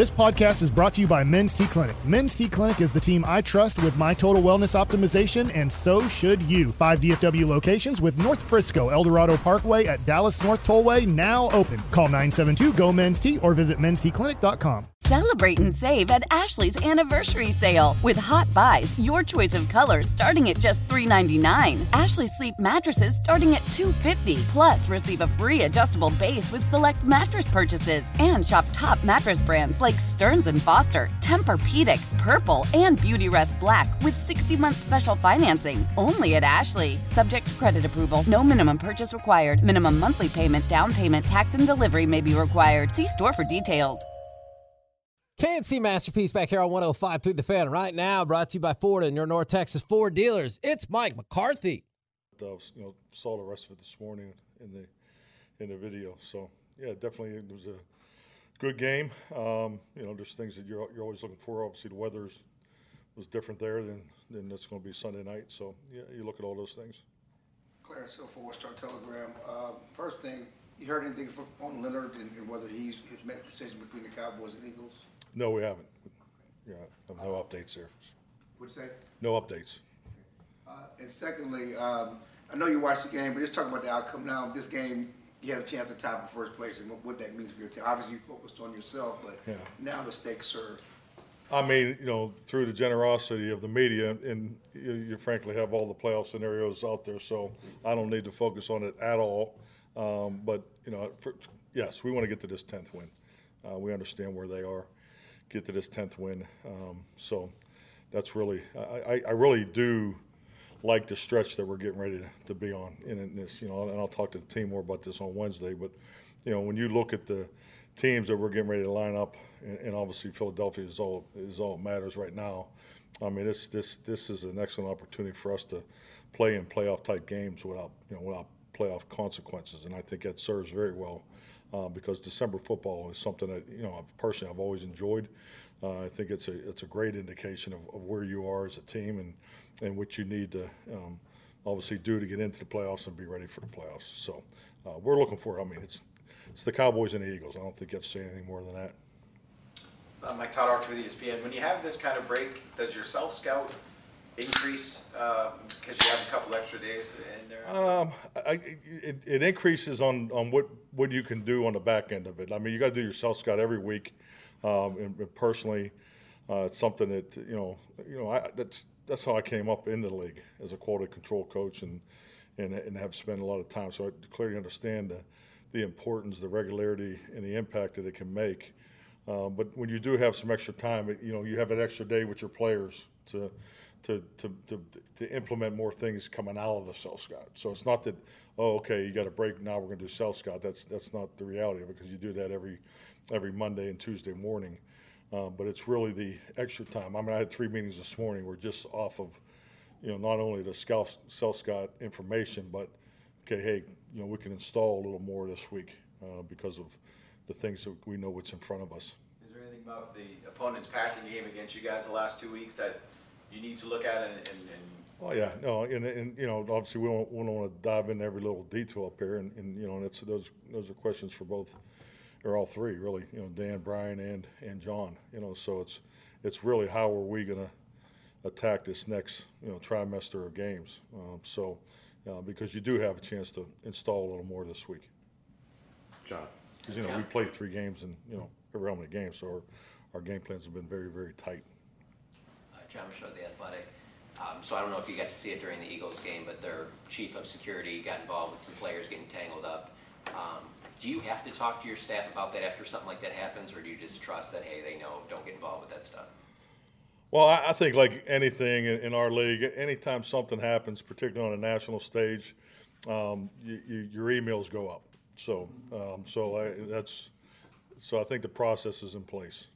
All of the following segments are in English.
This podcast is brought to you by Men's T Clinic. Men's T Clinic is the team I trust with my total wellness optimization, and so should you. Five DFW locations with North Frisco, Eldorado Parkway at Dallas North Tollway now open. Call 972 GO Men's T or visit mensteclinic.com. Celebrate and save at Ashley's anniversary sale with hot buys, your choice of colors starting at just $3.99. Ashley Sleep mattresses starting at $2.50. Plus, receive a free adjustable base with select mattress purchases and shop top mattress brands like Stearns and Foster, Tempur-Pedic, Purple, and Beautyrest Black with 60-month special financing. Only at Ashley. Subject to credit approval. No minimum purchase required. Minimum monthly payment, down payment, tax, and delivery may be required. See store for details. K&C Masterpiece back here on 105 through the fan right now, brought to you by Ford and your North Texas Ford dealers. It's Mike McCarthy. Uh, you know, saw the rest of it this morning in the in the video. So yeah, definitely it was a good game. Um, you know, there's things that you're you're always looking for. Obviously, the weather was different there than than it's going to be Sunday night. So yeah, you look at all those things. Clarence Hill for Star Telegram. Uh, first thing, you heard anything from on Leonard and, and whether he's, he's made a decision between the Cowboys and Eagles? No, we haven't. Yeah, no updates there. What'd you say. No updates. Uh, and secondly, um, I know you watched the game, but just talk about the outcome now. This game, you had a chance to top in first place, and what, what that means for your team. Obviously, you focused on yourself, but Yeah. now the stakes are. I mean, you know, through the generosity of the media, and you, you frankly have all the playoff scenarios out there, so I don't need to focus on it at all. Um, but you know, for, yes, we want to get to this tenth win. Uh, we understand where they are. Get to this tenth win. Um, so that's really, I, I, I really do like the stretch that we're getting ready to, to be on. In this, you know, and I'll talk to the team more about this on Wednesday. But you know, when you look at the teams that we're getting ready to line up, and, and obviously Philadelphia is all is all matters right now. I mean, this this this is an excellent opportunity for us to play in playoff type games without you know without playoff consequences, and I think that serves very well. Uh, because December football is something that you know personally I've always enjoyed. Uh, I think it's a it's a great indication of, of where you are as a team and and what you need to um, obviously do to get into the playoffs and be ready for the playoffs. So uh, we're looking for. it. I mean, it's it's the Cowboys and the Eagles. I don't think you have to say anything more than that. Uh, Mike Todd Archer with ESPN. When you have this kind of break, does your self scout increase because you have a couple extra days in there? Um, I, it, it increases on, on what, what you can do on the back end of it. I mean, you got to do your self scout every week. Um, and, personally, uh, it's something that you know, you know, I, that's that's how I came up in the league as a quality control coach, and and, and have spent a lot of time. So I clearly understand the, the importance, the regularity, and the impact that it can make. Uh, but when you do have some extra time, you know, you have an extra day with your players to, to, to, to, to implement more things coming out of the self scout. So it's not that, oh, okay, you got a break now. We're going to do self scout. That's that's not the reality because you do that every every Monday and Tuesday morning. Uh, but it's really the extra time. I mean, I had three meetings this morning. We're just off of, you know, not only the self scout information, but okay, hey, you know, we can install a little more this week uh, because of the things that we know what's in front of us. Is there anything about the opponent's passing game against you guys the last two weeks that you need to look at and, and, and Oh yeah, no, and, and you know, obviously we don't, we don't want to dive into every little detail up here, and, and you know, and it's those those are questions for both or all three really. You know, Dan, Brian, and and John. You know, so it's it's really how are we going to attack this next you know trimester of games. Um, so uh, because you do have a chance to install a little more this week. John. Because you know we played three games and you know every how many games, so our, our game plans have been very very tight. Uh, John Machota, The Athletic. Um, so I don't know if you got to see it during the Eagles game, but their chief of security got involved with some players getting tangled up. Um, do you have to talk to your staff about that after something like that happens, or do you just trust that, hey, they know, don't get involved with that stuff? Well, I, I think like anything in, in our league, anytime something happens, particularly on a national stage, um, you, you, your emails go up. So, um, so I, that's so I think the process is in place.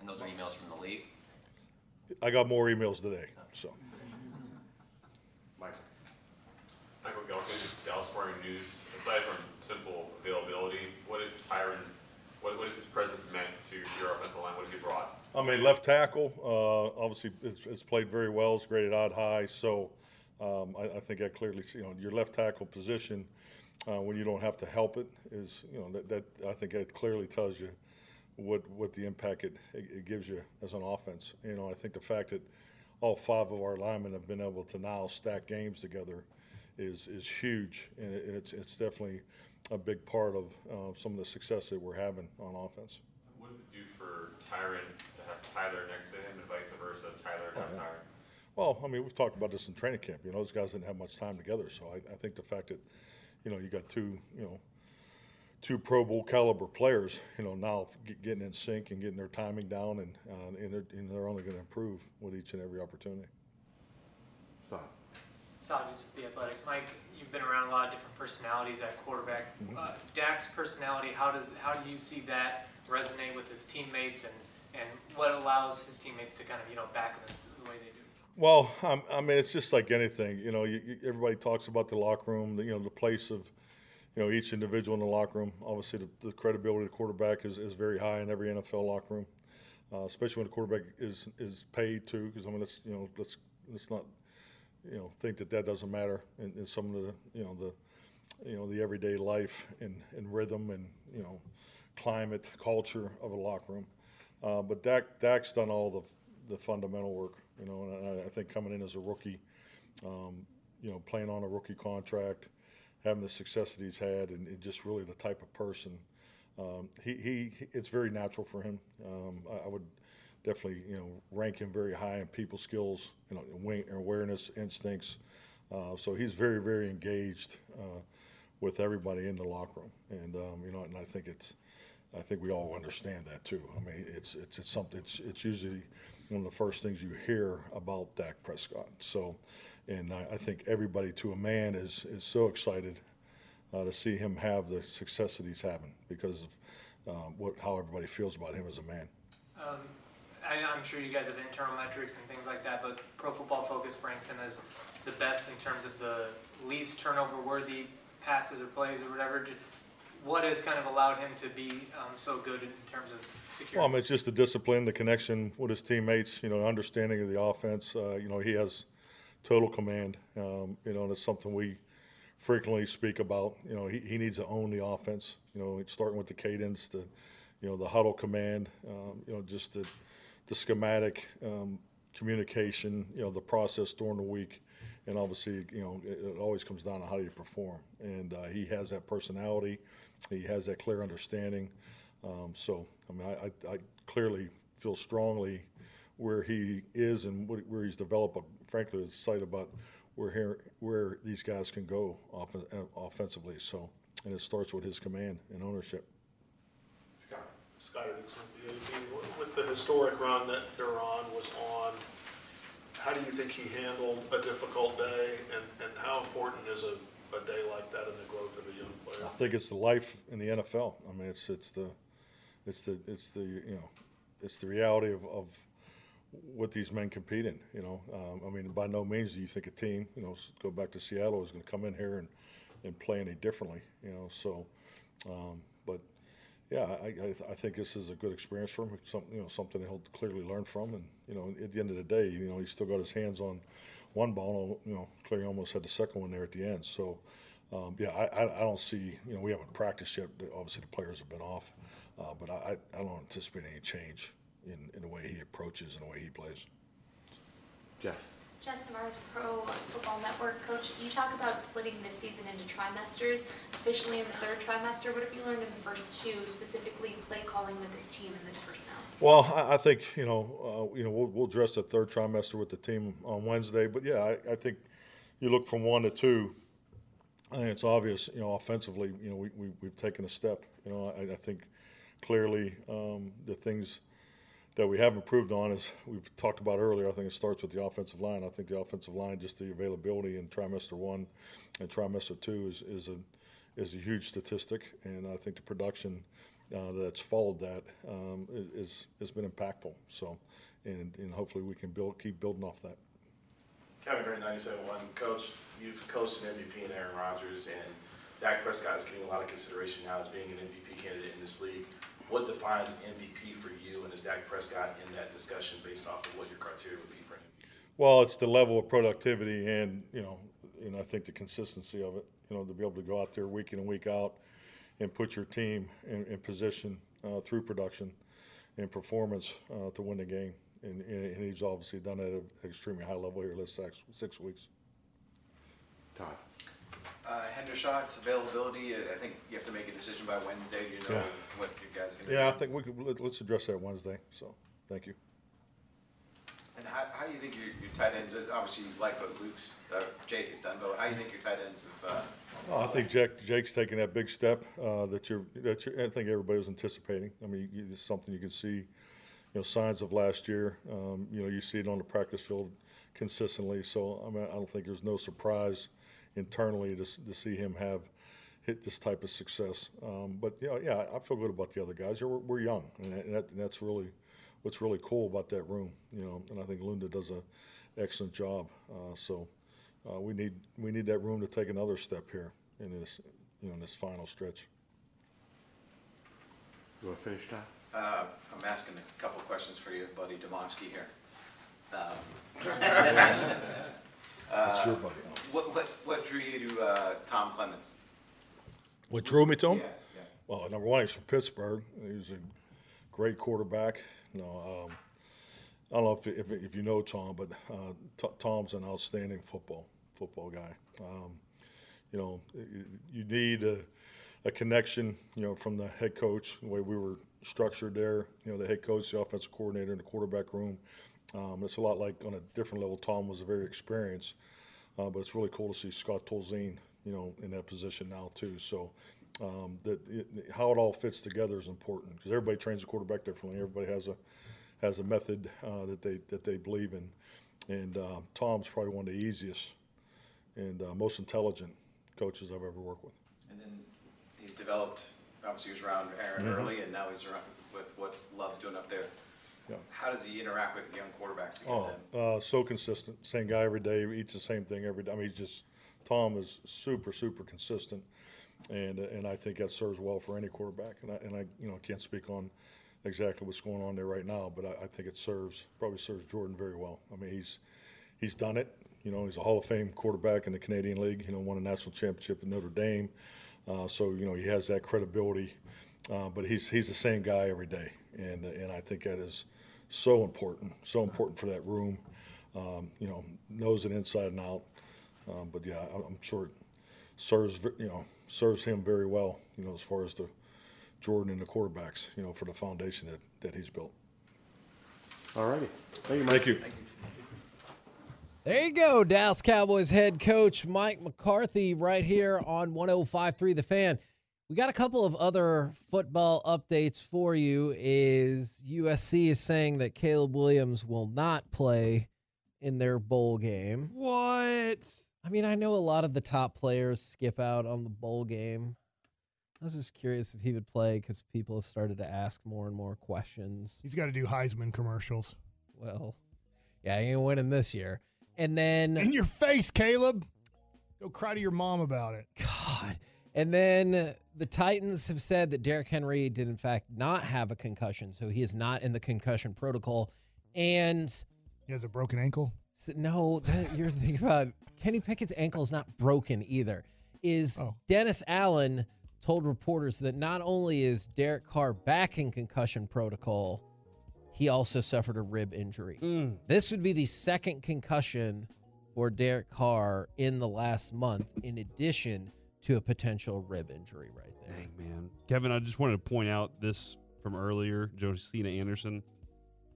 And those are emails from the league? I got more emails today. So, Mike. Michael Gehlken, Dallas Morning News. Aside from simple availability, what is Tyron? What, his presence meant to your offensive line? What has he brought? I mean, left tackle, uh, obviously, it's, it's played very well. It's graded out high. So, um, I, I think I clearly see, you know, your left tackle position, uh, when you don't have to help it, is, you know, that, that I think that clearly tells you what what the impact it, it gives you as an offense. You know, I think the fact that all five of our linemen have been able to now stack games together is is huge, and it, it's it's definitely a big part of uh, some of the success that we're having on offense. What does it do for Tyron to have Tyler next to him and vice versa, Tyler to have Oh, yeah. Tyron? Well, I mean, we've talked about this in training camp. You know, those guys didn't have much time together, so I, I think the fact that, you know, you got two, you know, two Pro Bowl caliber players, you know, now getting in sync and getting their timing down, and uh, and, they're, and they're only going to improve with each and every opportunity. Saudis the Athletic. Mike, you've been around a lot of different personalities at quarterback. Uh, Dak's personality, how does how do you see that resonate with his teammates, and and what allows his teammates to kind of you know back him the way they do? Well, um, I mean, it's just like anything. You know, you, you, everybody talks about the locker room, the, you know, the place of, you know, each individual in the locker room. Obviously, the, the credibility of the quarterback is, is very high in every NFL locker room, uh, especially when the quarterback is is paid too. Because I mean, let's you know, let's let's not, you know, think that that doesn't matter in, in some of the you know the, you know, the everyday life and, and rhythm and you know, climate, culture of a locker room. Uh, but Dak Dak's done all the the fundamental work, you know, and I, I think coming in as a rookie, um, you know, playing on a rookie contract, having the success that he's had, and, and just really the type of person. Um, he, he, it's very natural for him. Um, I, I would definitely, you know, rank him very high in people skills, you know, awareness, instincts. Uh, so he's very, very engaged uh, with everybody in the locker room, and um, you know, and I think it's, I think we all understand that too. I mean, it's it's, it's something. It's it's usually one of the first things you hear about Dak Prescott. So, and I, I think everybody to a man is is so excited uh, to see him have the success that he's having because of um, what how everybody feels about him as a man. Um, I, I'm sure you guys have internal metrics and things like that, but Pro Football Focus ranks him as the best in terms of the least turnover-worthy passes or plays or whatever. What has kind of allowed him to be um, so good in terms of security? Well, I mean, it's just the discipline, the connection with his teammates, you know, understanding of the offense. Uh, you know, he has total command, um, you know, and it's something we frequently speak about. You know, he, he needs to own the offense, you know, starting with the cadence, the, you know, the huddle command, um, you know, just the, the schematic um, communication, you know, the process during the week. And obviously, you know, it, it always comes down to how you perform. And uh, he has that personality, he has that clear understanding. Um, so, I mean, I, I, I clearly feel strongly where he is and what, where he's developed, but frankly, excited about where here, where these guys can go off, uh, offensively. So, and it starts with his command and ownership. Scott the historic run that was on, was on how do you think he handled a difficult day, and, and how important is a, a day like that in the growth of a young player? I think it's the life in the NFL. I mean, it's it's the it's the it's the you know it's the reality of, of what these men compete in. You know, um, I mean, by no means do you think a team, you know, go back to Seattle is going to come in here and, and play any differently. You know, so, um, yeah, I, I, I think this is a good experience for him. Something you know, something he'll clearly learn from. And you know, at the end of the day, you know, he's still got his hands on one ball. You know, clearly almost had the second one there at the end. So. Um, yeah, I, I, don't see, you know, we haven't practiced yet. Obviously, the players have been off, uh, but I, I don't anticipate any change in, in the way he approaches and the way he plays. Yes. Justin Mars, Pro Football Network coach. You talk about splitting this season into trimesters. Officially in the third trimester, what have you learned in the first two, specifically play calling with this team and this personnel? Well, I, I think you know, uh, you know, we'll, we'll address the third trimester with the team on Wednesday. But yeah, I, I think you look from one to two. I think it's obvious, you know, offensively, you know, we, we we've taken a step. You know, I, I think clearly um, the things that we have improved on is we've talked about earlier. I think it starts with the offensive line. I think the offensive line, just the availability in trimester one and trimester two, is is a is a huge statistic, and I think the production uh, that's followed that um, is has been impactful. So, and, and hopefully we can build keep building off that. Kevin Green, 97.1. Coach, you've coached an MVP in Aaron Rodgers, and Dak Prescott is getting a lot of consideration now as being an MVP candidate in this league. What defines MVP for you, and is Dak Prescott in that discussion based off of what your criteria would be for him? Well, it's the level of productivity and, you know, and I think the consistency of it, you know, to be able to go out there week in and week out and put your team in, in position uh, through production and performance uh, to win the game. And, and he's obviously done it at an extremely high level here the last six, six weeks. Todd. Uh, Hendershot's availability, I think you have to make a decision by Wednesday. You know Yeah. what you guys are going to do? Yeah, I think we could, let- let's address that Wednesday. So, thank you. And how, how do you think your, your tight ends, uh, obviously you like what Luke's, uh, Jake has done, but how do you think your tight ends have, uh, Well, I think Jake, Jake's taking that big step uh, that you're, that you're, I think everybody was anticipating. I mean, you, it's something you can see, you know, signs of last year. Um, you know, you see it on the practice field consistently. So, I mean, I don't think there's no surprise internally to, to see him have hit this type of success. Um, but, you know, yeah, I feel good about the other guys. We're, we're young, and, that, and that, and that's really what's really cool about that room, you know, and I think Lunda does a excellent job. Uh, so, uh, we need we need that room to take another step here in this you know in this final stretch. You want to finish, Todd? uh, I'm asking a couple questions for you, buddy Demonski here. Um, That's your buddy. What, what, what drew you to, uh, Tom Clements? What drew me to him? Yeah, yeah. Well, number one, he's from Pittsburgh. He was a great quarterback. You know, um, I don't know if, if, if you know Tom, but uh, T- Tom's an outstanding football football guy. Um, you know, you- you need a, a connection. You know, from the head coach, the way we were structured there. You know, the head coach, the offensive coordinator, in the quarterback room. Um, it's a lot like on a different level. Tom was a very experienced, uh, but it's really cool to see Scott Tolzien, you know, in that position now too. So um, that it, how it all fits together is important because everybody trains a quarterback differently. Everybody has a has a method uh, that they that they believe in, and uh, Tom's probably one of the easiest and uh, most intelligent coaches I've ever worked with. And then he's developed, obviously he was around Aaron Mhm. early, and now he's around with what Love's doing up there. Yeah. How does he interact with young quarterbacks Oh, uh, so consistent. Same guy every day. Eats the same thing every day. I mean, he's just Tom is super, super consistent, and and I think that serves well for any quarterback. And I and I you know can't speak on exactly what's going on there right now, but I, I think it serves probably serves Jordan very well. I mean, he's he's done it. You know, he's a Hall of Fame quarterback in the Canadian League. You know, won a national championship at Notre Dame. Uh, so you know he has that credibility. Uh, but he's he's the same guy every day, and and I think that is so important, so important for that room. Um, you know, knows it inside and out. Um, but yeah, I- I'm sure it serves you know serves him very well. You know, as far as the Jordan and the quarterbacks. You know, for the foundation that that he's built. All righty. Thank you, Mike. Thank you. There you go, Dallas Cowboys head coach Mike McCarthy right here on 105.3 The Fan. We got a couple of other football updates for you. Is USC is saying that Caleb Williams will not play in their bowl game. What? I mean, I know a lot of the top players skip out on the bowl game. I was just curious if he would play because people have started to ask more and more questions. He's got to do Heisman commercials. Well, yeah, he ain't winning this year. And then In your face, Caleb. Go cry to your mom about it. God. And then the Titans have said that Derrick Henry did, in fact, not have a concussion. So he is not in the concussion protocol. And He has a broken ankle. so, no, that, you're thinking about Kenny Pickett's ankle is not broken either. Is Oh. Dennis Allen told reporters that not only is Derek Carr back in concussion protocol, he also suffered a rib injury. Mm. This would be the second concussion for Derek Carr in the last month, in addition to a potential rib injury right there. Dang, man. Kevin, I just wanted to point out this from earlier. Josina Anderson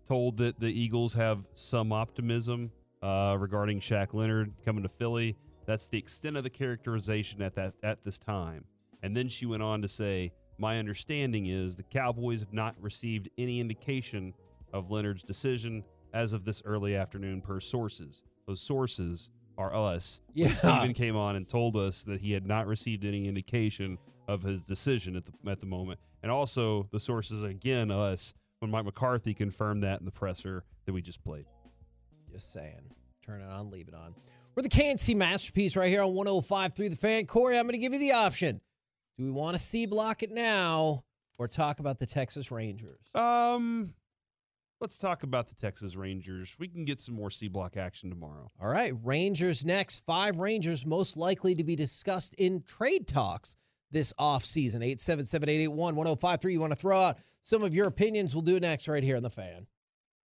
told that the Eagles have some optimism uh, regarding Shaq Leonard coming to Philly. That's the extent of the characterization at that at this time. And then she went on to say, "My understanding is the Cowboys have not received any indication of Leonard's decision as of this early afternoon, per sources. Those sources are us. Yeah. Steven came on and told us that he had not received any indication of his decision at the at the moment, and also the sources again us when Mike McCarthy confirmed that in the presser that we just played. Just saying. Turn it on, leave it on. We're the K&C Masterpiece right here on 105.3 The Fan. Corey, I'm going to give you the option. Do we want to C block it now or talk about the Texas Rangers? Um, let's talk about the Texas Rangers. We can get some more C block action tomorrow. All right, Rangers next. Five Rangers most likely to be discussed in trade talks. this off season. 877 881 1053. You want to throw out some of your opinions? We'll do it next right here on the fan.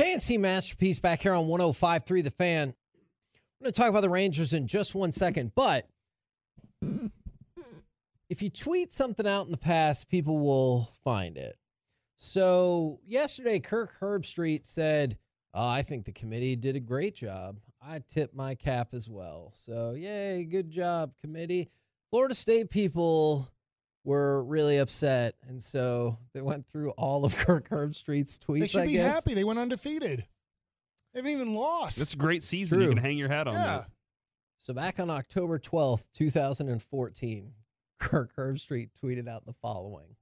K&C Masterpiece back here on 105.3 The Fan. I'm going to talk about the Rangers in just one second, but if you tweet something out in the past, people will find it. So yesterday, Kirk Herbstreit said, oh, I think the committee did a great job. I tip my cap as well. So, yay, good job, committee. Florida State people were really upset. And so they went through all of Kirk Herbstreit's tweets. They should I be guess. happy. They went undefeated. They haven't even lost. That's a great season. You can hang your hat on Yeah. that. So back on October 12th, 2014, Kirk Herbstreit tweeted out the following.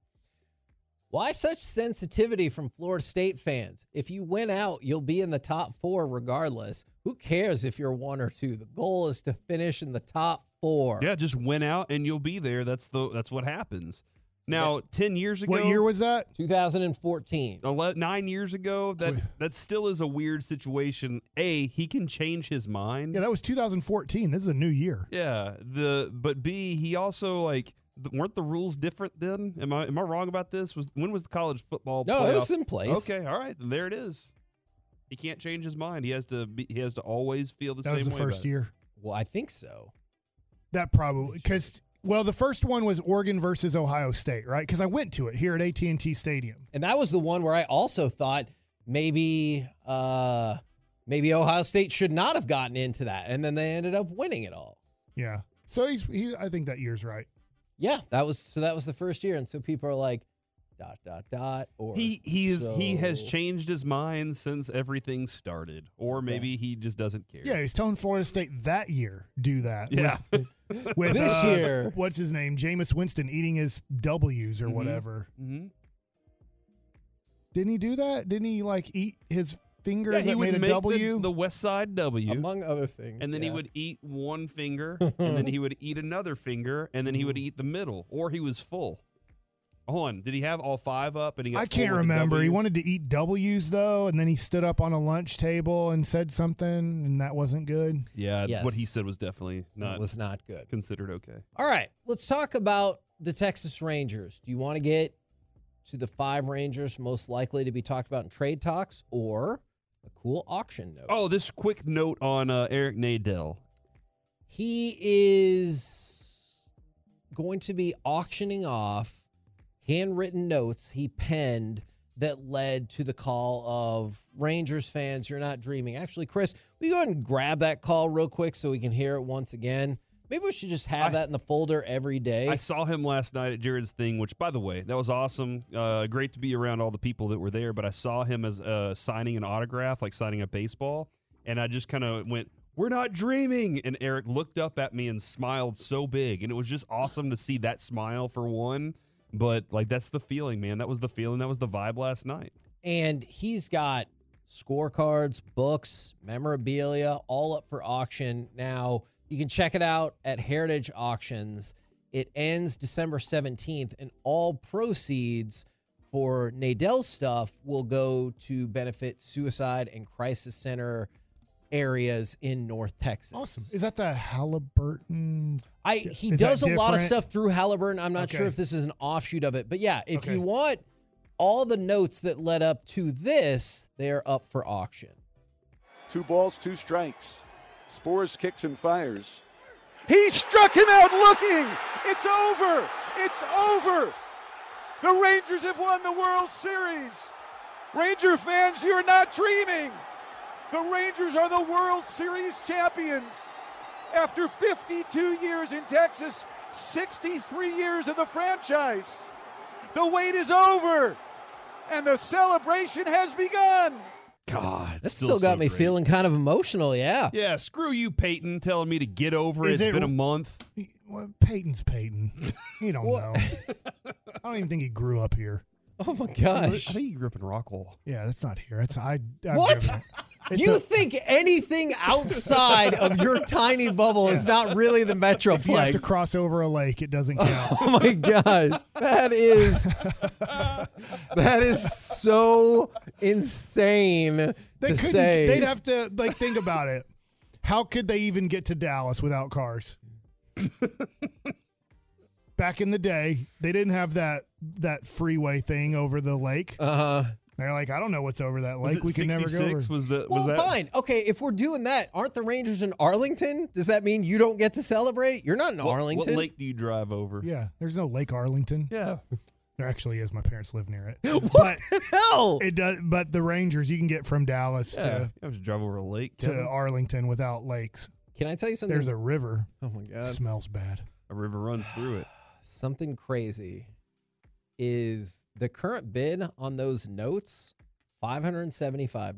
Why such sensitivity from Florida State fans? If you win out, you'll be in the top four regardless. Who cares if you're one or two? The goal is to finish in the top four. Yeah, just win out and you'll be there. That's the that's what happens. Now, ten years ago, What year was that? 2014. ele- nine years ago? That that still is a weird situation. A, he can change his mind. Yeah, that was 2014. This is a new year. Yeah, the but B, he also like weren't the rules different then? Am I am I wrong about this? Was when was the college football? No, it was in place. Okay, all right, there it is. He can't change his mind. He has to be, he has to always feel the That same That was the way first about it. year. Well, I think so. That probably because well, the first one was Oregon versus Ohio State, right? Because I went to it here at AT and T Stadium. And that was the one where I also thought maybe uh maybe Ohio State should not have gotten into that. And then they ended up winning it all. Yeah. So he's he. I think that year's right. Yeah, that was so that was the first year. And so people are like dot dot dot or He he is he has changed his mind since everything started, or maybe he just doesn't care. Yeah, he's telling Florida State that year do that. Yeah. With, with, This uh, year- what's his name? Jameis Winston eating his W's or Mhm. whatever. Mm-hmm. Didn't he do that? Didn't he like eat his fingers Yeah, he that would made a make the- W? The, West Side W. Among other things. and then he would eat one finger, and then he would eat another finger, and then he would Mm-hmm. eat the middle, or he was full. Hold on, did he have all five up? And he got I can't remember. He wanted to eat W's though, and then he stood up on a lunch table and said something, and that wasn't good. Yeah, Yes. what he said was definitely not That was not good. considered okay. All right, let's talk about the Texas Rangers. Do you want to get to the five Rangers most likely to be talked about in trade talks or a cool auction note? Oh, this quick note on uh, Eric Nadel. He is going to be auctioning off handwritten notes he penned that led to the call of Rangers fans, you're not dreaming. Actually, Chris, we go ahead and grab that call real quick so we can hear it once again? Maybe we should just have that in the folder every day. I saw him last night at Jared's thing, which, by the way, that was awesome. Uh, great to be around all the people that were there. But I saw him as uh, signing an autograph, like signing a baseball, and I just kind of went, "We're not dreaming." And Eric looked up at me and smiled so big, and it was just awesome to see that smile for one. But like, that's the feeling, man. That was the feeling. That was the vibe last night. and he's got scorecards, books, memorabilia, all up for auction. Now, you can check it out at Heritage Auctions. It ends December 17th, and all proceeds for Nadel's stuff will go to benefit suicide and crisis center areas in North Texas. Awesome. Is that the Halliburton? I he Is does a lot of stuff through Halliburton. I'm not Okay. sure if this is an offshoot of it, but yeah, if Okay. you want all the notes that led up to this, they're up for auction. Two balls, two strikes. Sborz kicks and fires. He struck him out looking. It's over. It's over. The Rangers have won the World Series. Ranger fans, you're not dreaming. The Rangers are the World Series champions. After 52 years in Texas, 63 years of the franchise. The wait is over, and the celebration has begun. God, That still, got me feeling kind of emotional. Yeah. Yeah, screw you, Peyton, telling me to get over it. Is It's it- been a month. Well, Peyton's Peyton. He don't know. I don't even think he grew up here. Oh my I gosh. think he grew up in Rockwall. Yeah, that's not here. It's I. I've What? It's you a- think anything outside of your tiny bubble is not really the if you have to cross over a lake, it doesn't oh count. Oh my gosh. That is that is so insane They to couldn't. say. They'd have to like think about it. How could they even get to Dallas without cars? Back in the day, they didn't have that that freeway thing over the lake. uh-huh. They're like, I don't know what's over that lake. We can never go over. Was the was Well, that fine. Okay, if we're doing that, aren't the Rangers in Arlington? Does that mean you don't get to celebrate? You're not in what, Arlington. What lake do you drive over? Yeah, there's no Lake Arlington. Yeah. There actually is. My parents live near it. But Hell. it does. But the Rangers, you can get from Dallas Yeah. to You have to drive over a lake. to Kevin. Arlington without lakes. Can I tell you something? There's a river. oh my god. Smells bad. a river runs through it. Something crazy is the current bid on those notes $575,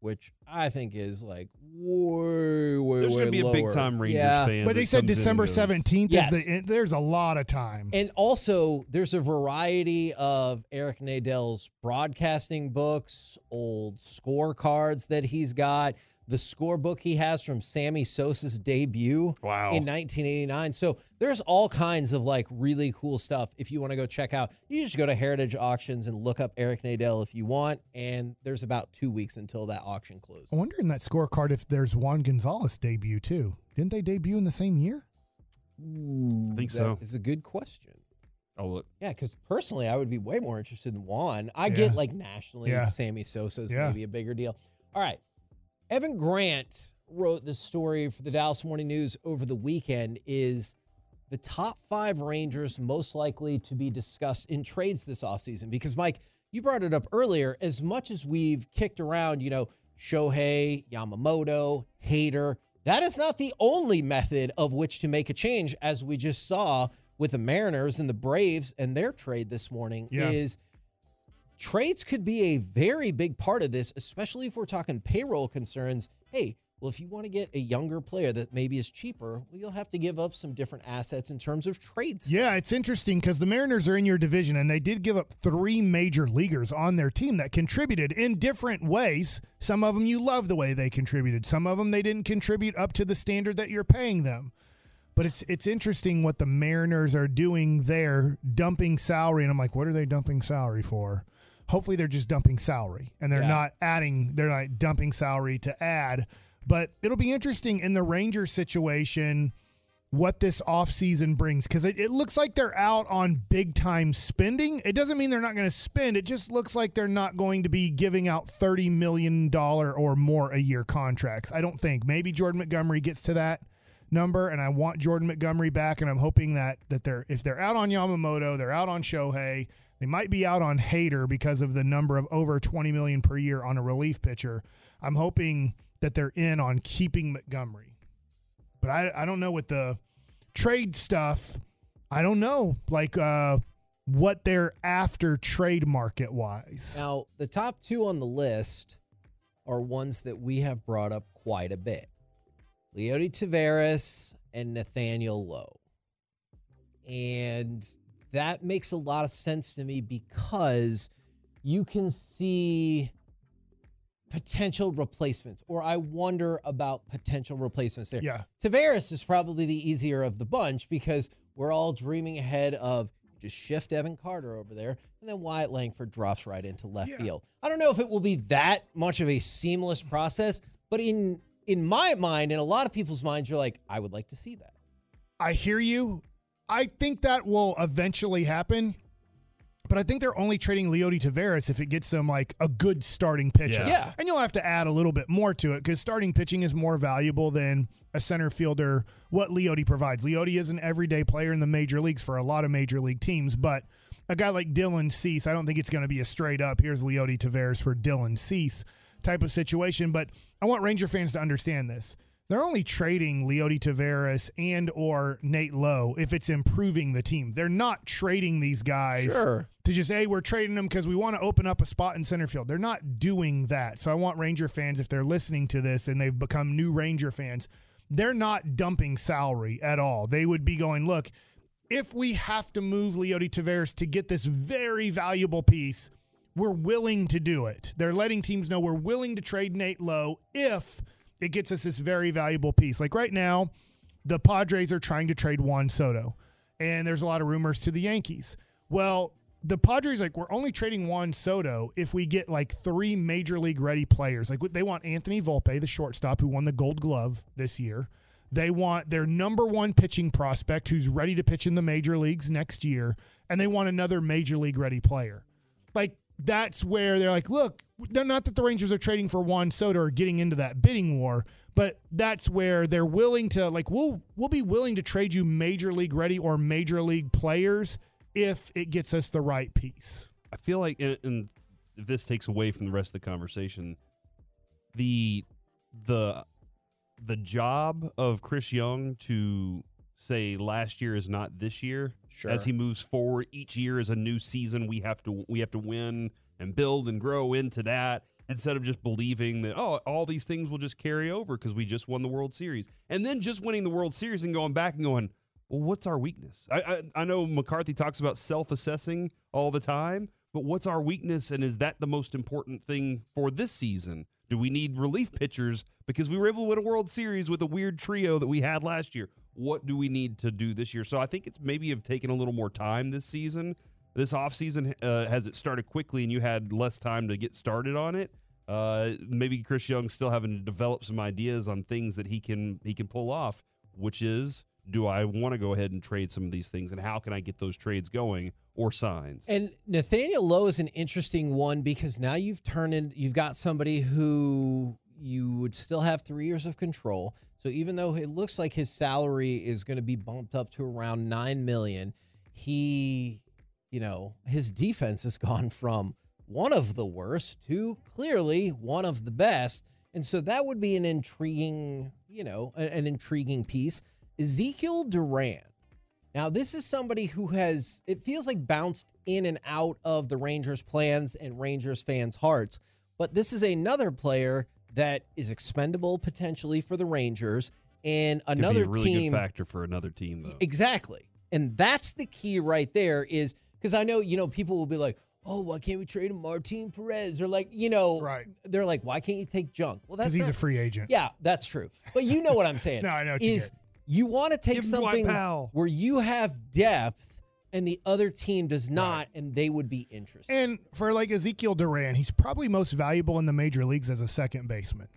which I think is like way, way, There's way gonna be a big time Rangers yeah. fan. But they said December seventeenth Yes. is the. There's a lot of time. And also, there's a variety of Eric Nadel's broadcasting books, old scorecards that he's got, the scorebook he has from Sammy Sosa's debut Wow. in 1989. So there's all kinds of like really cool stuff. If you want to go check out, you just go to Heritage Auctions and look up Eric Nadel if you want. And there's about two weeks until that auction closes. I wonder in that scorecard if there's Juan Gonzalez debut too. Didn't they debut in the same year? I think so. It's a good question. Oh look. Yeah, because personally, I would be way more interested in Juan. I Yeah. get like nationally, Yeah. Sammy Sosa is Yeah. maybe a bigger deal. All right. Evan Grant wrote this story for the Dallas Morning News over the weekend is the top five Rangers most likely to be discussed in trades this offseason. Because, Mike, you brought it up earlier. As much as we've kicked around, you know, Shohei, Yamamoto, Hader, that is not the only method of which to make a change, as we just saw with the Mariners and the Braves and their trade this morning, Yeah. is trades could be a very big part of this, especially if we're talking payroll concerns. Hey, Well, if you want to get a younger player that maybe is cheaper, well, you'll have to give up some different assets in terms of trades. Yeah, it's interesting because the Mariners are in your division and they did give up three major leaguers on their team that contributed in different ways. Some of them you love the way they contributed, some of them they didn't contribute up to the standard that you're paying them. But it's it's interesting what the Mariners are doing there, dumping salary, and I'm like, what are they dumping salary for? Hopefully, they're just dumping salary, and they're Yeah. not adding. They're not dumping salary to add. But it'll be interesting in the Rangers situation what this offseason brings because it, it looks like they're out on big time spending. It doesn't mean they're not going to spend. It just looks like they're not going to be giving out $30 million or more a year contracts. I don't think. Maybe Jordan Montgomery gets to that number and I want Jordan Montgomery back and I'm hoping that that they're if they're out on Yamamoto, they're out on Shohei, they might be out on Hader because of the number of over 20 million per year on a relief pitcher. I'm hoping that they're in on keeping Montgomery. But I I don't know with the trade stuff. I don't know like uh what they're after trade market wise. Now, the top two on the list are ones that we have brought up quite a bit Leody Taveras and Nathaniel Lowe. And that makes a lot of sense to me because you can see potential replacements, or I wonder about potential replacements there. Yeah. Taveras is probably the easier of the bunch because we're all dreaming ahead of just shift Evan Carter over there, and then Wyatt Langford drops right into left field. I don't know if it will be that much of a seamless process, but in in my mind, in a lot of people's minds, you're like, I would like to see that. I hear you. I think that will eventually happen. But I think they're only trading Leody Taveras if it gets them like a good starting pitcher. Yeah. Yeah. And you'll have to add a little bit more to it because starting pitching is more valuable than a center fielder, what Leody provides. Leody is an everyday player in the major leagues for a lot of major league teams, but a guy like Dylan Cease, I don't think it's going to be a straight up, here's Leody Taveras for Dylan Cease type of situation. But I want Ranger fans to understand this. They're only trading Leody Taveras and or Nate Lowe if it's improving the team. They're not trading these guys Sure. to just hey, we're trading them because we want to open up a spot in center field. They're not doing that. So I want Ranger fans, if they're listening to this and they've become new Ranger fans, they're not dumping salary at all. They would be going, look, if we have to move Leody Taveras to get this very valuable piece, we're willing to do it. They're letting teams know we're willing to trade Nate Lowe if it gets us this very valuable piece. Like right now, the Padres are trying to trade Juan Soto, and there's a lot of rumors to the Yankees. Well, the Padres like we're only trading Juan Soto if we get like three major league ready players. Like they want Anthony Volpe, the shortstop who won the Gold Glove this year. They want their number one pitching prospect who's ready to pitch in the major leagues next year, and they want another major league ready player. Like that's where they're like, look, they're not that the Rangers are trading for Juan Soto or getting into that bidding war, but that's where they're willing to like we'll we'll be willing to trade you major league ready or major league players if it gets us the right piece. I feel like, and, if this takes away from the rest of the conversation, the the the job of Chris Young to say last year is not this year. Sure. As he moves forward, each year is a new season. We have to we have to win and build and grow into that instead of just believing that oh all these things will just carry over because we just won the World Series and then just winning the World Series and going back and going well what's our weakness I I, I know McCarthy talks about self assessing all the time but what's our weakness and is that the most important thing for this season do we need relief pitchers because we were able to win a World Series with a weird trio that we had last year what do we need to do this year? So I think it's maybe have taken a little more time this season. This offseason uh, has it started quickly and you had less time to get started on it? Uh, maybe Chris Young still having to develop some ideas on things that he can he can pull off which is do I want to go ahead and trade some of these things and how can I get those trades going or signs? And Nathaniel Lowe is an interesting one because now you've turned in, you've got somebody who you would still have three years of control. So even though it looks like his salary is going to be bumped up to around nine million, he, you know, his defense has gone from one of the worst to clearly one of the best. And so that would be an intriguing, you know, an intriguing piece. Ezekiel Duran. Now, this is somebody who has, it feels like bounced in and out of the Rangers' plans and Rangers fans' hearts. But this is another player that is expendable potentially for the Rangers, and Could be another a really team good factor for another team, though. Exactly. And that's the key right there is because I know, you know, people will be like, oh, why can't we trade him Martin Perez? Or like, you know, Right. they're like, why can't you take junk? Well, that's Because he's a free agent. Yeah, that's true. But you know what I'm saying. No, I know what you is you want to take Give something where you have depth and the other team does not, and they would be interested. And for like Ezekiel Duran, he's probably most valuable in the major leagues as a second baseman.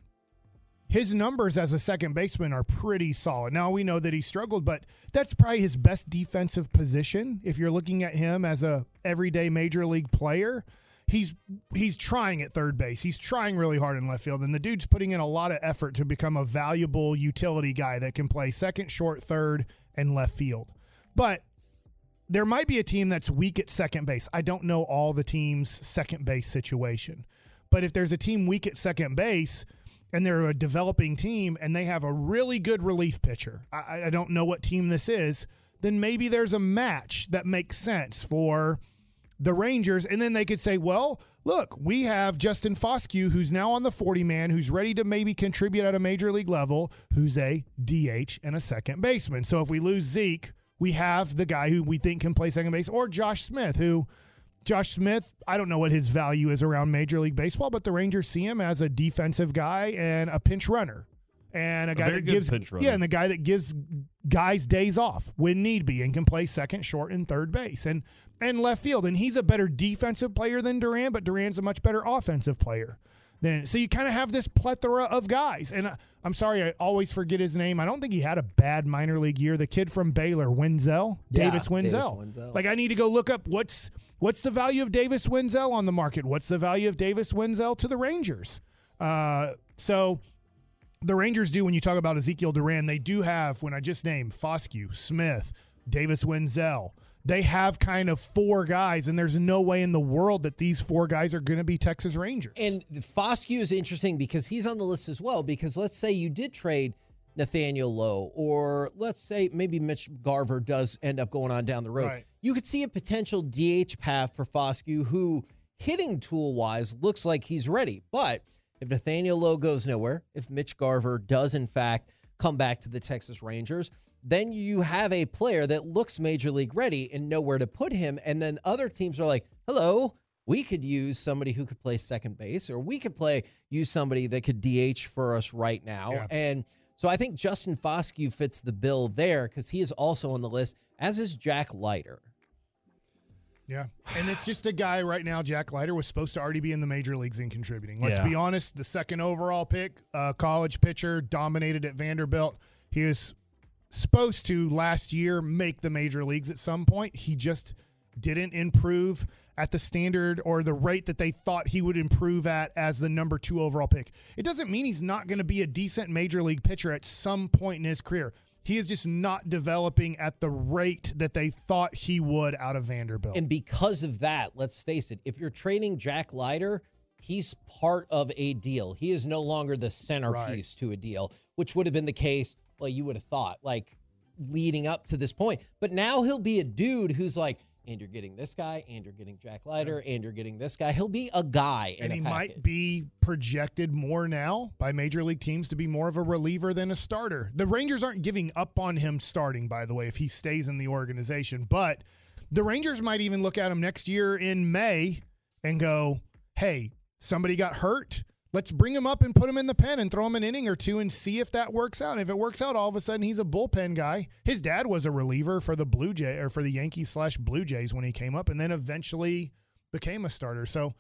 His numbers as a second baseman are pretty solid. Now we know that he struggled, but that's probably his best defensive position. If you're looking at him as a everyday major league player, he's he's trying at third base. He's trying really hard in left field, and the dude's putting in a lot of effort to become a valuable utility guy that can play second, short, third, and left field. But there might be a team that's weak at second base. I don't know all the team's second base situation. But if there's a team weak at second base and they're a developing team and they have a really good relief pitcher, I, I don't know what team this is, then maybe there's a match that makes sense for the Rangers. And then they could say, well, look, we have Justin Foscue, who's now on the 40 man, who's ready to maybe contribute at a major league level, who's a DH and a second baseman. So if we lose Zeke, we have the guy who we think can play second base, or Josh Smith, who Josh Smith, I don't know what his value is around Major League Baseball, but the Rangers see him as a defensive guy and a pinch runner. And a guy very that gives yeah, and the guy that gives guys days off when need be and can play second, short, and third base and and left field. And he's a better defensive player than Duran, but Duran's a much better offensive player. Then so you kind of have this plethora of guys. And I, I'm sorry, I always forget his name. I don't think he had a bad minor league year. The kid from Baylor, Wendzel, Yeah, Davis Wendzel. Davis Wendzel. Like I need to go look up what's what's the value of Davis Wendzel on the market. What's the value of Davis Wendzel to the Rangers? Uh, so the Rangers do when you talk about Ezekiel Duran, they do have when I just named Foscue, Smith, Davis Wendzel. They have kind of four guys, and there's no way in the world that these four guys are going to be Texas Rangers. And Foscue is interesting because he's on the list as well. Because let's say you did trade Nathaniel Lowe, or let's say maybe Mitch Garver does end up going on down the road. Right. You could see a potential DH path for Foscue, who hitting tool wise looks like he's ready. But if Nathaniel Lowe goes nowhere, if Mitch Garver does in fact come back to the Texas Rangers, then you have a player that looks major league ready and know where to put him. And then other teams are like, hello, we could use somebody who could play second base, or we could play use somebody that could DH for us right now. Yeah. And so I think Justin Foscue fits the bill there because he is also on the list, as is Jack Leiter. Yeah. And it's just a guy right now, Jack Leiter, was supposed to already be in the major leagues and contributing. Let's Yeah. be honest, the second overall pick, uh, college pitcher, dominated at Vanderbilt. He was supposed to last year make the major leagues at some point. He just didn't improve at the standard or the rate that they thought he would improve at as the number two overall pick. It doesn't mean he's not going to be a decent major league pitcher at some point in his career. He is just not developing at the rate that they thought he would out of Vanderbilt. And because of that, let's face it, if you're trading Jack Leiter, he's part of a deal. He is no longer the centerpiece to a deal, which would have been the case, well, you would have thought, like leading up to this point. But now he'll be a dude who's like, and you're getting this guy, and you're getting Jack Leiter, and you're getting this guy. He'll be a guy. and a he package. might be projected more now by major league teams to be more of a reliever than a starter. The Rangers aren't giving up on him starting, by the way, if he stays in the organization. But the Rangers might even look at him next year in May and go, hey, somebody got hurt. Let's bring him up and put him in the pen and throw him an inning or two and see if that works out. And if it works out, all of a sudden he's a bullpen guy. His dad was a reliever for the Blue Jay or for the Yankees slash Blue Jays when he came up, and then eventually became a starter. So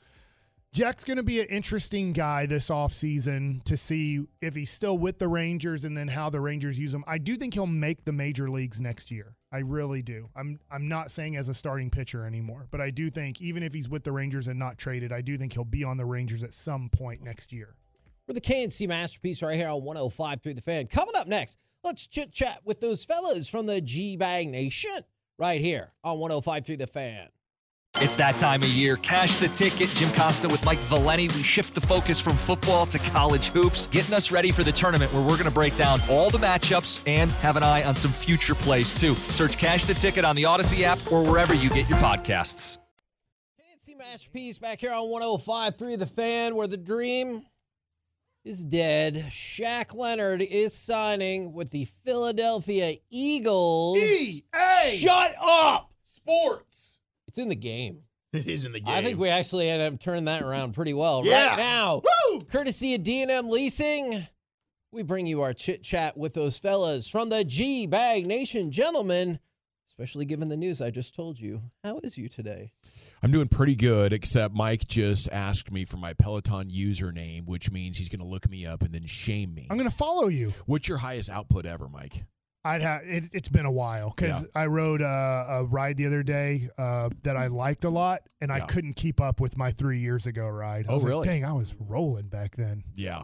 Jack's going to be an interesting guy this offseason to see if he's still with the Rangers and then how the Rangers use him. I do think he'll make the major leagues next year. I really do. I'm I'm not saying as a starting pitcher anymore, but I do think even if he's with the Rangers and not traded, I do think he'll be on the Rangers at some point next year. We're the K&C Masterpiece right here on 105 through the fan. Coming up next, let's chit chat with those fellas from the G Bag Nation right here on 105 through the fan. It's that time of year. Cash the ticket. Jim Costa with Mike Valeni. We shift the focus from football to college hoops, getting us ready for the tournament where we're going to break down all the matchups and have an eye on some future plays too. Search Cash the Ticket on the Audacy app or wherever you get your podcasts. K&C Masterpiece back here on 105 through the fan where the dream is dead. Shaq Leonard is signing with the Philadelphia Eagles. E-A! Shut up! Sports. It's in the game. It is in the game. I think we actually ended up turning that around pretty well Yeah. right now. Woo! Courtesy of D&M Leasing, we bring you our chit chat with those fellas from the G Bag Nation. Gentlemen, especially given the news I just told you, how is you today? I'm doing pretty good, except Mike just asked me for my Peloton username, which means he's going to look me up and then shame me. I'm going to follow you. What's your highest output ever, Mike? I'd have it, it's been a while because I rode a, a ride the other day uh, that I liked a lot, and I couldn't keep up with my three years ago ride. I Oh, was like, really? Dang, I was rolling back then. Yeah.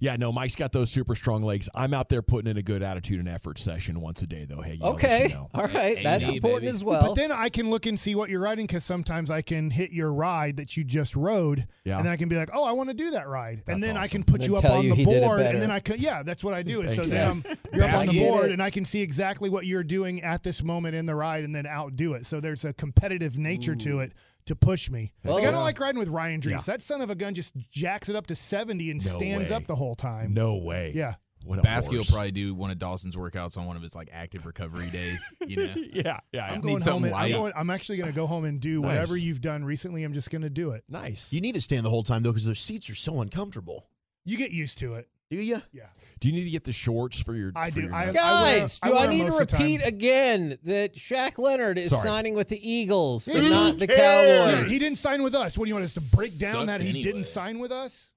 Yeah, no, Mike's got those super strong legs. I'm out there putting in a good attitude and effort session once a day, though. Hey, I'll let Okay. you know. All right. That's Hey, important baby. as well. But then I can look and see what you're riding because sometimes I can hit your ride that you just rode, Yeah. and then I can be like, "Oh, I want to do that ride," and That's then I can put you up on you the he did it board, and then I could, yeah, that's what I do. Is so then. I'm, you're up on the Basket. board, and I can see exactly what you're doing at this moment in the ride, and then outdo it. So there's a competitive nature to it to push me. Well, like I don't yeah. like riding with Ryan Drees. Yeah. That son of a gun just jacks it up to 70 and No stands way. up the whole time. No way. Yeah. What a Basky will probably do one of Dawson's workouts on one of his like active recovery days. You know, yeah, yeah. I'm Need going home. And, I'm, going, I'm actually going to go home and do whatever you've done recently. I'm just going to do it. Nice. you need to stand the whole time though because those seats are so uncomfortable. You get used to it. Do you? Yeah. Do you need to get the shorts for your? I for do. your I- neck? Guys, I do wear I, need to most of the time. repeat again that Shaq Leonard is Sorry. signing with the Eagles and not the cares? Cowboys? He didn't sign with us. What do you want us to break down Sucked that he anyway. didn't sign with us?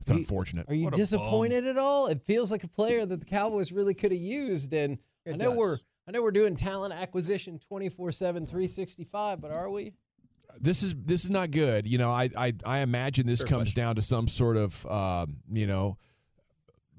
It's unfortunate. Are you What a disappointed at all? It feels like a player that the Cowboys really could have used. And I know does. we're I know we're doing talent acquisition 24/7 365, but are we? this is this is not good. You know, I I, I imagine this Fair comes question. down to some sort of um, you know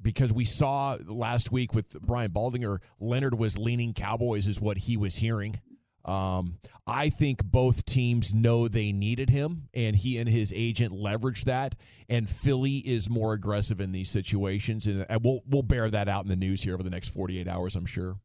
because we saw last week with Brian Baldinger, Leonard was leaning Cowboys is what he was hearing. Um, I think both teams know they needed him, and he and his agent leveraged that. And Philly is more aggressive in these situations, and we'll we'll bear that out in the news here over the next forty eight hours. I'm sure.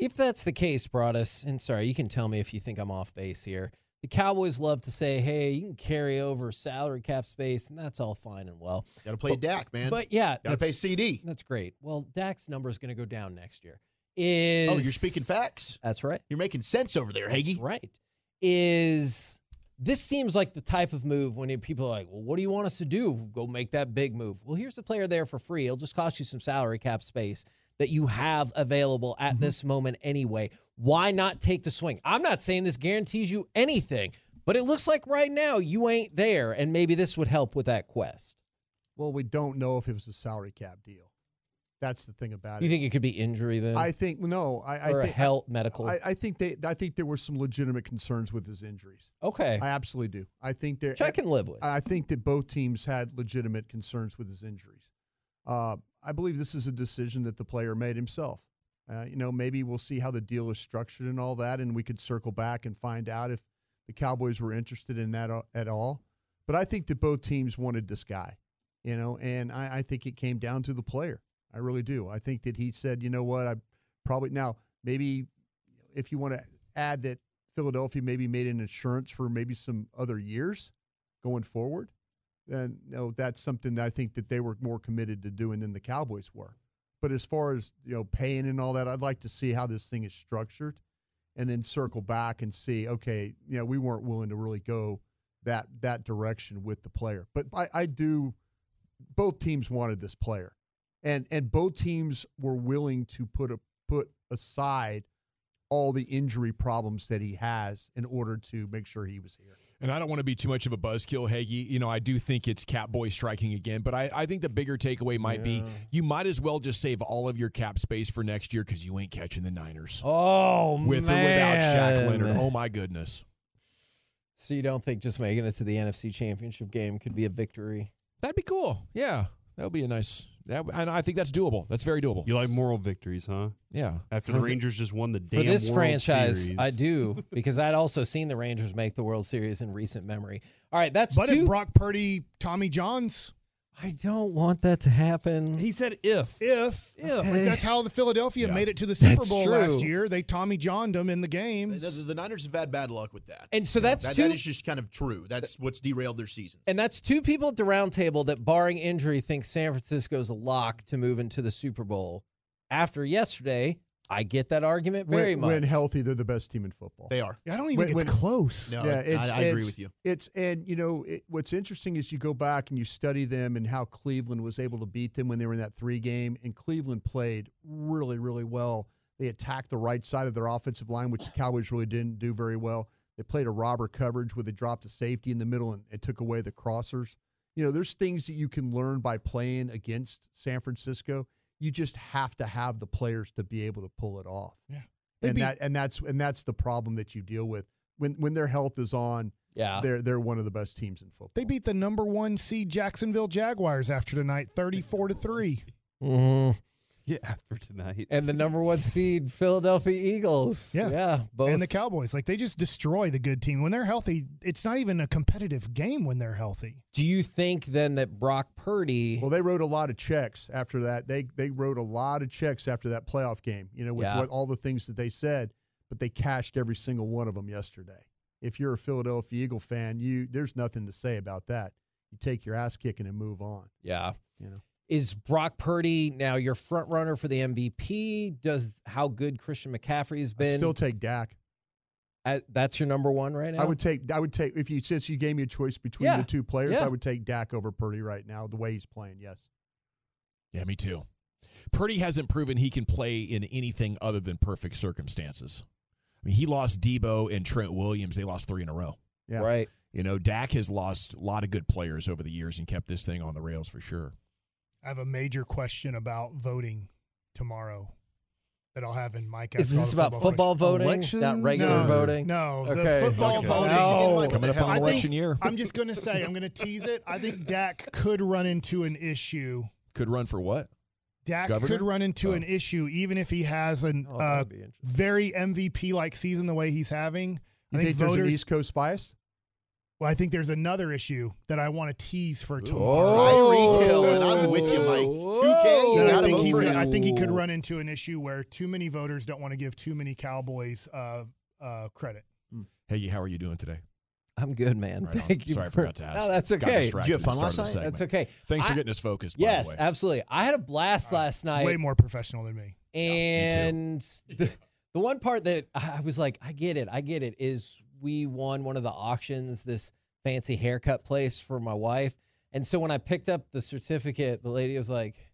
If that's the case, Broadus, and sorry, you can tell me if you think I'm off base here. The Cowboys love to say, "Hey, you can carry over salary cap space," and that's all fine and well. Got to play But- Dak, man. But yeah, got to pay CD. That's great. Well, Dak's number is going to go down next year. Is Oh, you're speaking facts. That's right. You're making sense over there, Hagee. That's right. Is this seems like the type of move when people are like, well, what do you want us to do? Go make that big move. Well, here's the player there for free. It'll just cost you some salary cap space that you have available at Mm-hmm. this moment anyway. Why not take the swing? I'm not saying this guarantees you anything, but it looks like right now you ain't there, and maybe this would help with that quest. Well, we don't know if it was a salary cap deal. That's the thing about You it. You think it could be injury then? I think no. I, I or a think health medical. I, I think they. I think there were some legitimate concerns with his injuries. okay, I absolutely do. I think there. which I can live with. I think that both teams had legitimate concerns with his injuries. Uh, I believe this is a decision that the player made himself. Uh, you know, maybe we'll see how the deal is structured and all that, and we could circle back and find out if the Cowboys were interested in that at all. But I think that both teams wanted this guy, you know, and I, I think it came down to the player. I really do. I think that he said, you know what, I probably now maybe if you want to add that Philadelphia maybe made an insurance for maybe some other years going forward, Uh, then you know, that's something that I think that they were more committed to doing than the Cowboys were. But as far as you know, paying and all that, I'd like to see how this thing is structured, and then circle back and see, okay, you know, we weren't willing to really go that that direction with the player. But I, I do. Both teams wanted this player, and and both teams were willing to put a put aside all the injury problems that he has in order to make sure he was here. And I don't want to be too much of a buzzkill, Hagee. You know, I do think it's Catboy striking again, but I, I think the bigger takeaway might be you might as well just save all of your cap space for next year because you ain't catching the Niners. Oh, With or without Shaq. Leonard. Oh, my goodness. So you don't think just making it to the NFC Championship game could be a victory? That'd be cool. Yeah. That would be a nice. That, and I think that's doable. That's very doable. You like moral victories, huh? Yeah. After the the- Rangers just won the For this World franchise, Series. I do because I'd also seen the Rangers make the World Series in recent memory. All right, that's But two. if Brock Purdy, Tommy Johns, I don't want that to happen. He said if. If, if. Eh. Like, that's how the Philadelphia Yeah. made it to the Super That's Bowl true. last year. They Tommy Johned them in the game. The, the Niners have had bad luck with that. And so You know, that's that, two- that is just kind of true. That's what's derailed their season. And that's two people at the round table that, barring injury, think San Francisco's a lock to move into the Super Bowl. After yesterday, I get that argument very when, much. when healthy, they're the best team in football. They are. I don't even When- think it's when- close. No, yeah, I- it's, I, agree it's- with you. It's and you know it, what's interesting is you go back and you study them and how Cleveland was able to beat them when they were in that three game, and Cleveland played really, really well. They attacked the right side of their offensive line, which the Cowboys really didn't do very well. They played a robber coverage where they dropped a safety in the middle and it took away the crossers. You know, there's things that you can learn by playing against San Francisco. You just have to have the players to be able to pull it off. Yeah. They and beat- that and that's and that's the problem that you deal with when when their health is on. Yeah. they're they're one of the best teams in football. They beat the number one seed Jacksonville Jaguars after tonight, 34 to 3. Mhm. Yeah, after tonight. And the number one seed, Philadelphia Eagles. Yeah. Yeah. Both. And the Cowboys. Like they just destroy the good team. When they're healthy, it's not even a competitive game when they're healthy. Do you think then that Brock Purdy. Well, they wrote a lot of checks after that. They they wrote a lot of checks after that playoff game. You know, with Yeah. what all the things that they said, but they cashed every single one of them yesterday. If you're a Philadelphia Eagle fan, you there's nothing to say about that. You take your ass kicking and move on. yeah. You know. Is Brock Purdy now your front runner for the MVP? Does how good Christian McCaffrey has I been? still take Dak. Uh, that's your number one right now. I would take I would take if you since you gave me a choice between Yeah. the two players, Yeah. I would take Dak over Purdy right now. The way he's playing, yes. Yeah, me too. Purdy hasn't proven he can play in anything other than perfect circumstances. I mean, he lost Debo and Trent Williams. They lost three in a row. Yeah. Right. You know, Dak has lost a lot of good players over the years and kept this thing on the rails for sure. I have a major question about voting tomorrow that I'll have in Mike. Is this the about football voting, questions. not regular no, voting? No, Okay. the football Okay. voting. No. Coming up on I think- election year. I'm just going to say, I'm going to tease it. I think Dak could run into an issue. Could run for what? Dak Governor? could run into Oh. an issue even if he has a Oh, uh, that'd be interesting. very MVP like season the way he's having. You I think, think, there's an voters. East Coast bias? Well, I think there's another issue that I want to tease for Oh. tomorrow. Tyreek Hill, and I'm with you, Mike. 2K, you And I gotta think, vote he's for gonna- him. I think he could run into an issue where too many voters don't want to give too many Cowboys uh, uh, credit. Hey, how are you doing today? I'm good, man. Right on. Thank you. Sorry, I for- forgot to ask. No, that's okay. Did you have fun last the night? That's okay. Thanks for getting us focused. Yes, the way. absolutely. I had a blast last night. Way more professional than me. And the, the one part that I was like, I get it, I get it, is we won one of the auctions, this fancy haircut place for my wife. And so when I picked up the certificate, the lady was like,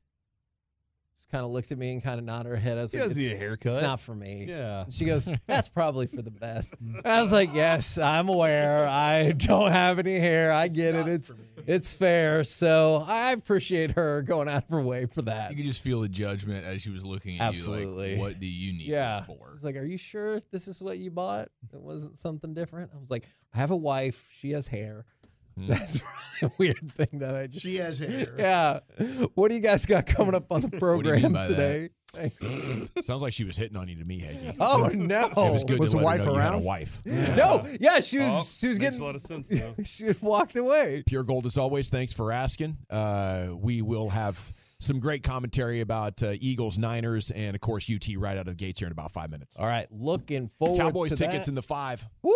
just kind of looked at me and kind of nodded her head. I was like, doesn't it's, need a haircut." It's not for me. Yeah. And she goes, That's probably for the best. And I was like, Yes, I'm aware. I don't have any hair. I get it. It's it's fair. So I appreciate her going out of her way for that. You could just feel the judgment as she was looking at Absolutely. you. Like, what do you need yeah. this for? I was like, "Are you sure this is what you bought? It wasn't something different." I was like, "I have a wife. She has hair." That's really a weird thing that I just. She has hair. Yeah. What do you guys got coming up on the program mean by that? today? Thanks. Sounds like she was hitting on you to me, Hagee. Oh no! It was good Was to the let her wife know you had a around? wife. No, yeah, she was. Oh, she was makes getting. a lot of sense now. she had walked away. Pure gold as always. Thanks for asking. Uh, we will have some great commentary about uh, Eagles, Niners, and of course UT right out of the gates here in about five minutes. All right, looking forward Cowboys to tickets that. in the five. Woo!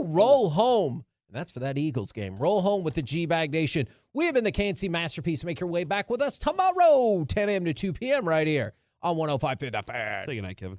Roll home. And that's for that Eagles game. Roll home with the G Bag Nation. We have been the K&C Masterpiece. Make your way back with us tomorrow, 10 a.m. to 2 p.m. right here on 105 through the fan. Say goodnight, Kevin.